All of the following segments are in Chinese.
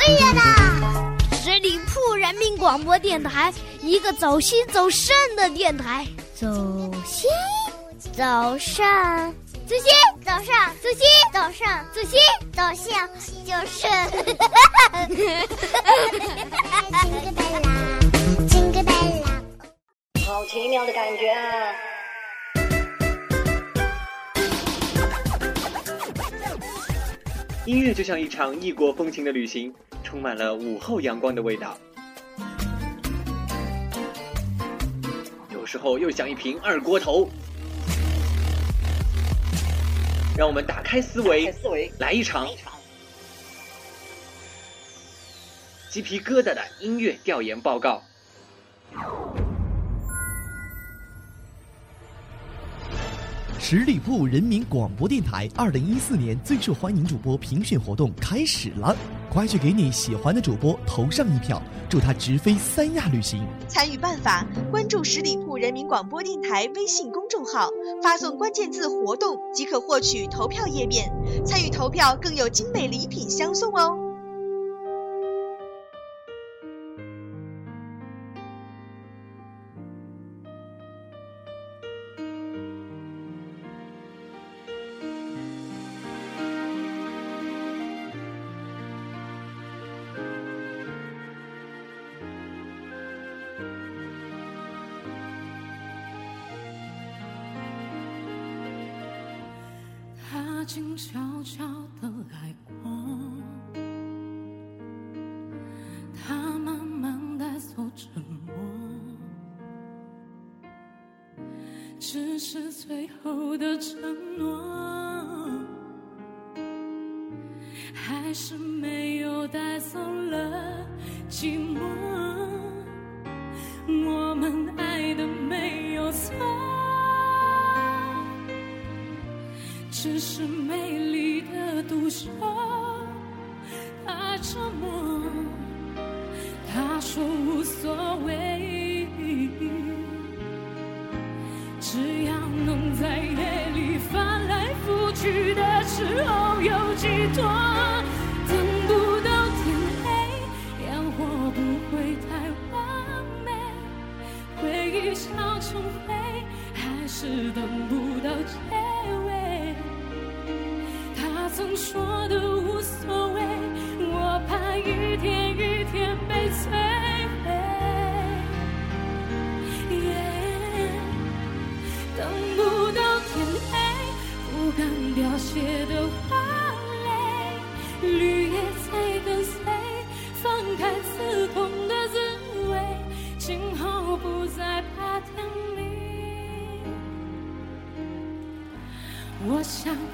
哎呀啦！十里铺人民广播电台，一个走心走肾的电台。走心，走肾，走心，走上，走心，走上，走心，走向就是。好奇妙的感觉啊！音乐就像一场异国风情的旅行，充满了午后阳光的味道。有时候又像一瓶二锅头。让我们打开思维，思维来一场鸡皮疙瘩的音乐调研报告。十里铺人民广播电台二零一四年最受欢迎主播评选活动开始了，快去给你喜欢的主播投上一票，祝他直飞三亚旅行。参与办法：关注十里铺人民广播电台微信公众号，发送关键字“活动”即可获取投票页面。参与投票更有精美礼品相送哦。静悄悄地来过，他慢慢带走沉默，只是最后的承只是美丽的独秀，他沉默，他说无所谓，只要能在夜里翻来覆去的时候有寄托，等不到天黑，烟火不会太完美，回忆烧成灰，还是等不到结。曾说的无所谓，我怕一天一天被摧毁。等不到天黑，不敢凋谢的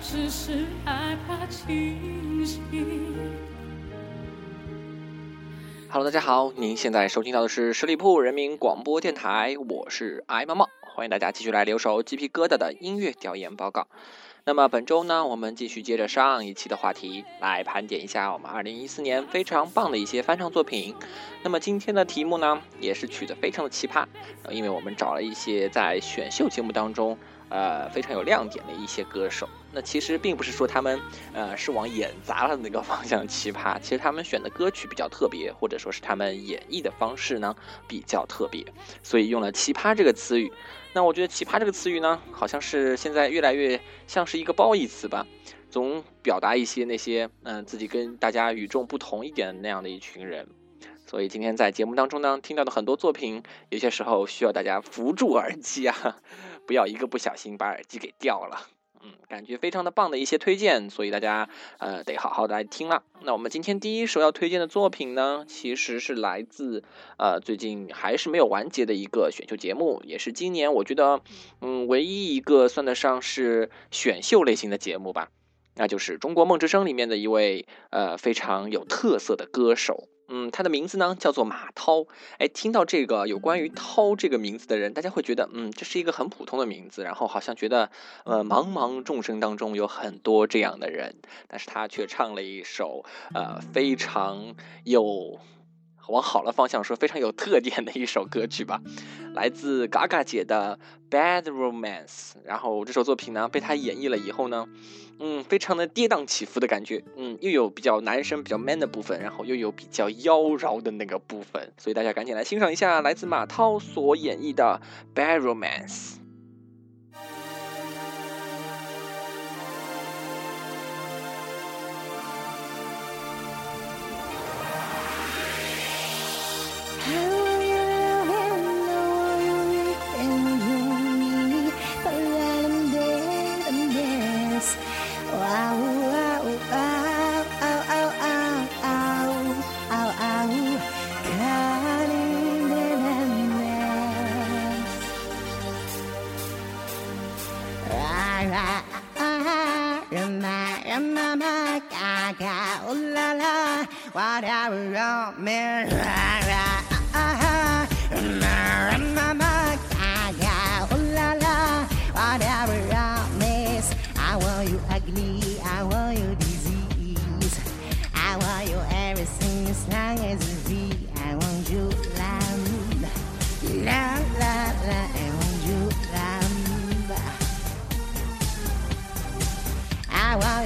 只是害怕清醒。Hello，大家好，您现在收听到的是十里铺人民广播电台，我是艾猫猫，欢迎大家继续来留守鸡皮疙瘩的音乐调研报告。那么本周呢，我们继续接着上一期的话题来盘点一下我们二零一四年非常棒的一些翻唱作品。那么今天的题目呢，也是取得非常的奇葩，因为我们找了一些在选秀节目当中。呃，非常有亮点的一些歌手，那其实并不是说他们呃是往演砸了那个方向奇葩，其实他们选的歌曲比较特别，或者说是他们演绎的方式呢比较特别，所以用了“奇葩”这个词语。那我觉得“奇葩”这个词语呢，好像是现在越来越像是一个褒义词吧，总表达一些那些嗯、自己跟大家与众不同一点那样的一群人。所以今天在节目当中呢，听到的很多作品，有些时候需要大家扶住耳机啊，不要一个不小心把耳机给掉了。嗯，感觉非常的棒的一些推荐，所以大家呃得好好的来听了。那我们今天第一首要推荐的作品呢，其实是来自呃最近还是没有完结的一个选秀节目，也是今年我觉得嗯唯一一个算得上是选秀类型的节目吧，那就是《中国梦之声》里面的一位呃非常有特色的歌手。嗯，他的名字呢叫做马涛。哎，听到这个有关于涛这个名字的人，大家会觉得，嗯，这是一个很普通的名字，然后好像觉得，呃，茫茫众生当中有很多这样的人，但是他却唱了一首，呃，非常有。往好了方向说，非常有特点的一首歌曲吧，来自嘎嘎姐的《Bad Romance》。然后这首作品呢，被她演绎了以后呢，嗯，非常的跌宕起伏的感觉，嗯，又有比较男生比较 man 的部分，然后又有比较妖娆的那个部分，所以大家赶紧来欣赏一下来自马涛所演绎的《Bad Romance》。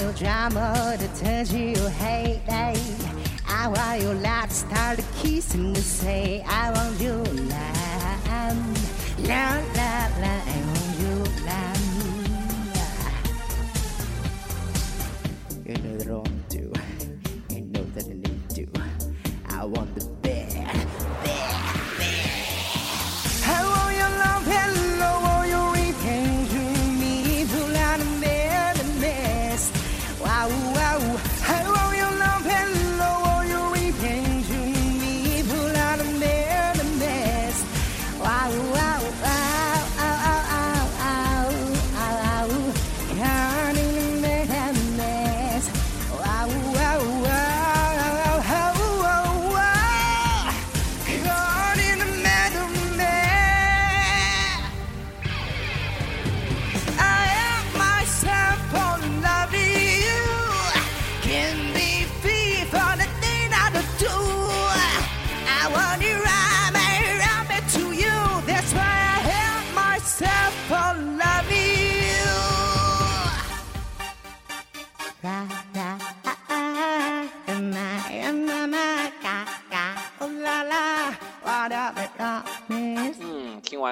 your drama to turn to your hate I want your life to start to kiss and to say I want you lamb La la la I want you lamb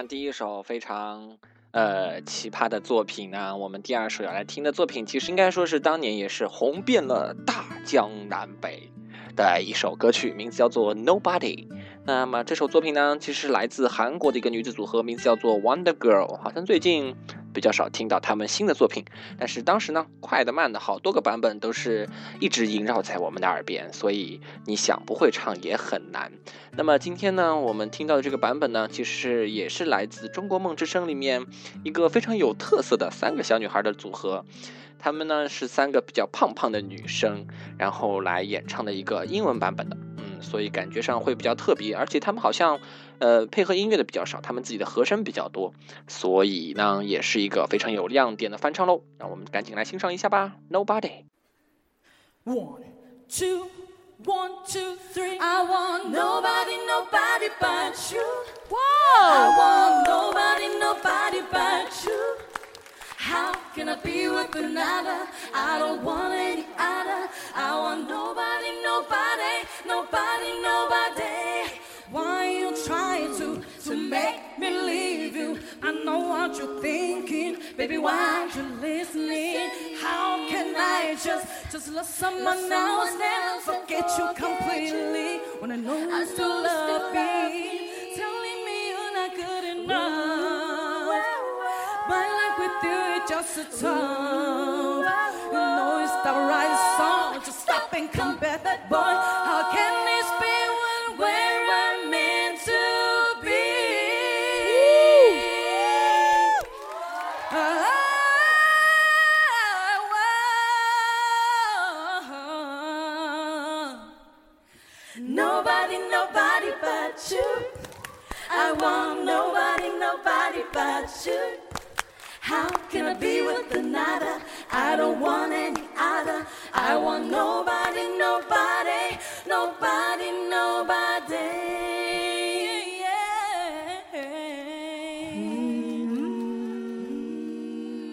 第一首非常呃奇葩的作品呢，我们第二首要来听的作品，其实应该说是当年也是红遍了大江南北的一首歌曲，名字叫做《Nobody》。那么这首作品呢，其实是来自韩国的一个女子组合，名字叫做 Wonder Girl。好像最近比较少听到他们新的作品，但是当时呢，快的慢的好多个版本都是一直萦绕在我们的耳边，所以你想不会唱也很难。那么今天呢，我们听到的这个版本呢，其实也是来自《中国梦之声》里面一个非常有特色的三个小女孩的组合。她们呢是三个比较胖胖的女生，然后来演唱的一个英文版本的，嗯，所以感觉上会比较特别，而且她们好像，呃，配合音乐的比较少，他们自己的和声比较多，所以呢，也是一个非常有亮点的翻唱喽。让我们赶紧来欣赏一下吧，Nobody。One, two, one, two, three. I want nobody, nobody but you. I want nobody, nobody but you. How can I be with another? I don't want any other. I want baby. Why you listening? How can I just just love someone else and forget you completely when I know you still love me? Telling me you're not good enough. My life with you is just a tough. You know it's the right song. Just stop and come back, boy. How can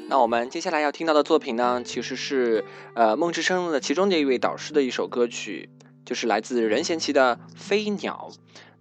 那我们接下来要听到的作品呢，其实是呃梦之声的其中的一位导师的一首歌曲，就是来自任贤齐的《飞鸟》。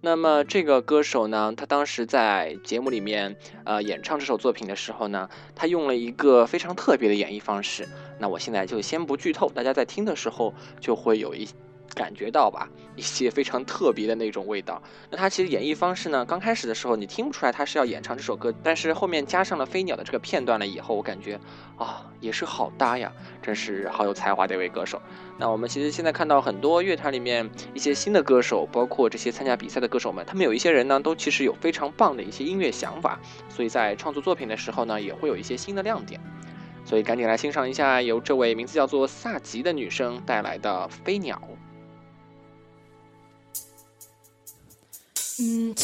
那么这个歌手呢，他当时在节目里面呃演唱这首作品的时候呢，他用了一个非常特别的演绎方式。那我现在就先不剧透，大家在听的时候就会有一。感觉到吧，一些非常特别的那种味道。那他其实演绎方式呢，刚开始的时候你听不出来他是要演唱这首歌，但是后面加上了飞鸟的这个片段了以后，我感觉啊，也是好搭呀，真是好有才华的一位歌手。那我们其实现在看到很多乐坛里面一些新的歌手，包括这些参加比赛的歌手们，他们有一些人呢，都其实有非常棒的一些音乐想法，所以在创作作品的时候呢，也会有一些新的亮点。所以赶紧来欣赏一下由这位名字叫做萨吉的女生带来的《飞鸟》。嗯，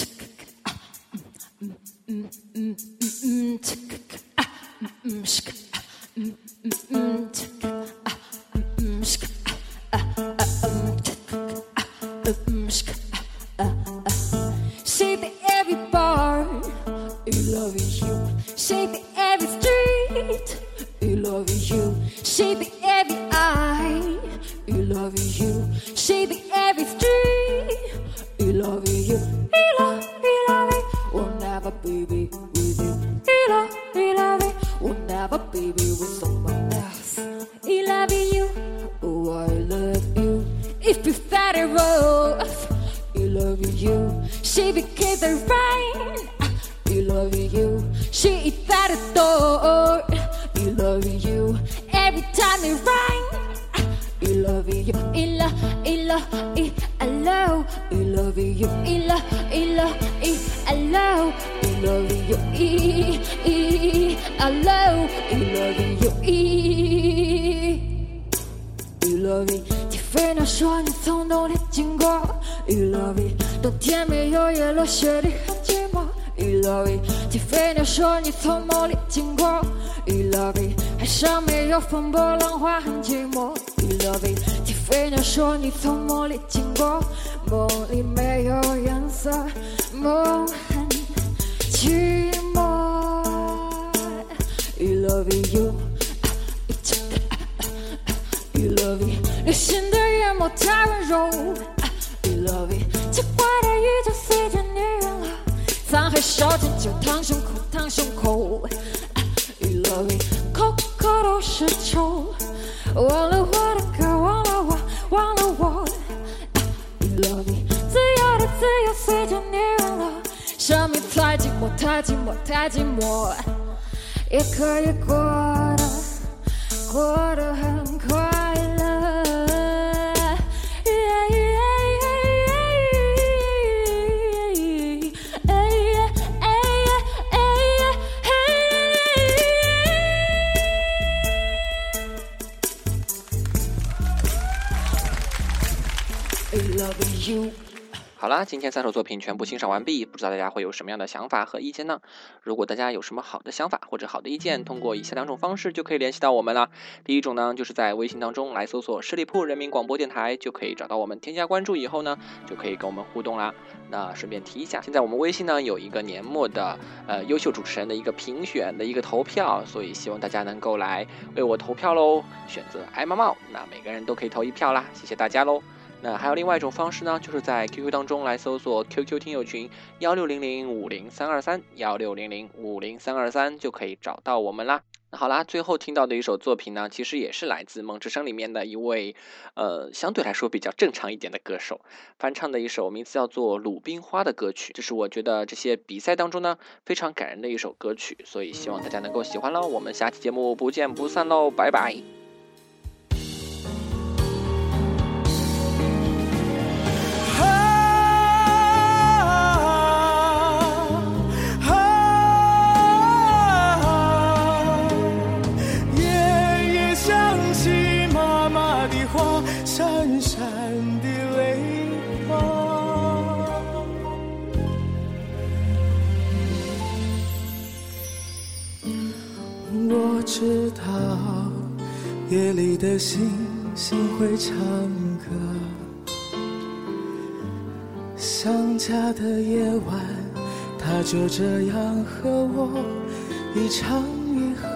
50 30 rolls. You love you, she became the rain. You love you, she is that door. You love you, every time it rains. You love you, I love, I love, I love. You love you, I love, I love, I love. You love you, I love. You love you, I love. You love you. 铁飞鸟说你从冬天经过。You love it，冬天没有叶落，雪里很寂寞。You love it，铁飞鸟说你从梦里经过。You love it，海上没有风波，浪花很寂寞。You love it，铁飞鸟说你从梦里经过，梦里没有颜色，梦很寂寞。You love it, you。You love it，流星的眼眸太温柔。You love it，奇怪的宇宙随着你远了，沧海烧尽就烫胸口，烫胸口。You love it，口口都是愁，忘了我的歌，忘了我，忘了我。You love it，自由的自由随着你远了，生命太寂寞，太寂寞，太寂寞，也可以过得。过得很快好啦，今天三首作品全部欣赏完毕，不知道大家会有什么样的想法和意见呢？如果大家有什么好的想法或者好的意见，通过以下两种方式就可以联系到我们了。第一种呢，就是在微信当中来搜索十里铺人民广播电台，就可以找到我们，添加关注以后呢，就可以跟我们互动啦。那顺便提一下，现在我们微信呢有一个年末的呃优秀主持人的一个评选的一个投票，所以希望大家能够来为我投票喽，选择爱猫猫，那每个人都可以投一票啦，谢谢大家喽。那还有另外一种方式呢，就是在 QQ 当中来搜索 QQ 听友群幺六零零五零三二三幺六零零五零三二三，就可以找到我们啦。那好啦，最后听到的一首作品呢，其实也是来自《梦之声》里面的一位，呃，相对来说比较正常一点的歌手翻唱的一首名字叫做《鲁冰花》的歌曲。这是我觉得这些比赛当中呢非常感人的一首歌曲，所以希望大家能够喜欢喽。我们下期节目不见不散喽，拜拜。夜里的星星会唱歌，想家的夜晚，它就这样和我一唱一和。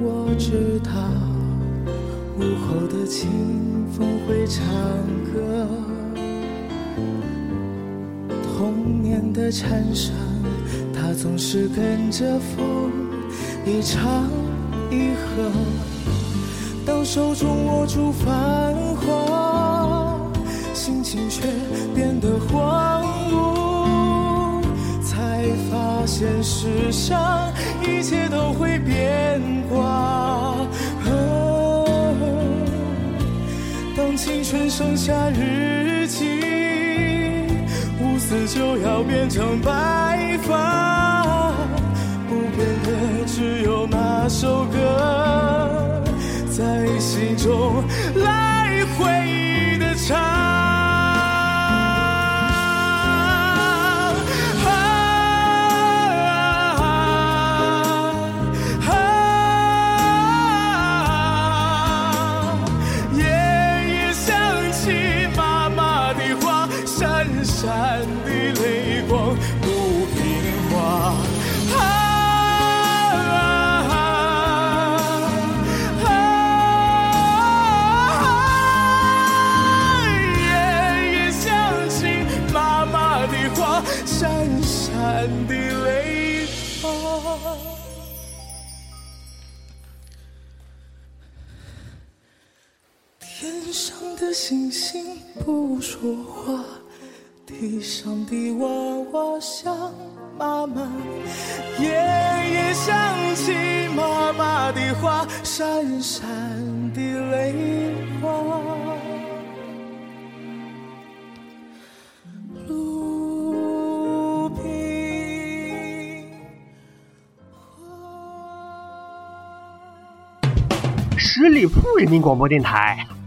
我知道午后的清风会唱歌，童年的蝉声，它总是跟着风一唱一盒。当手中握住繁华，心情却变得荒芜，才发现世上一切都会变卦。当青春剩下日记，乌丝就要变成白发，只有那首歌。在心中来回的唱。上的星星不说话，地上的娃娃想妈妈。夜夜想起妈妈的话，闪闪的泪光。路平十里铺人民广播电台，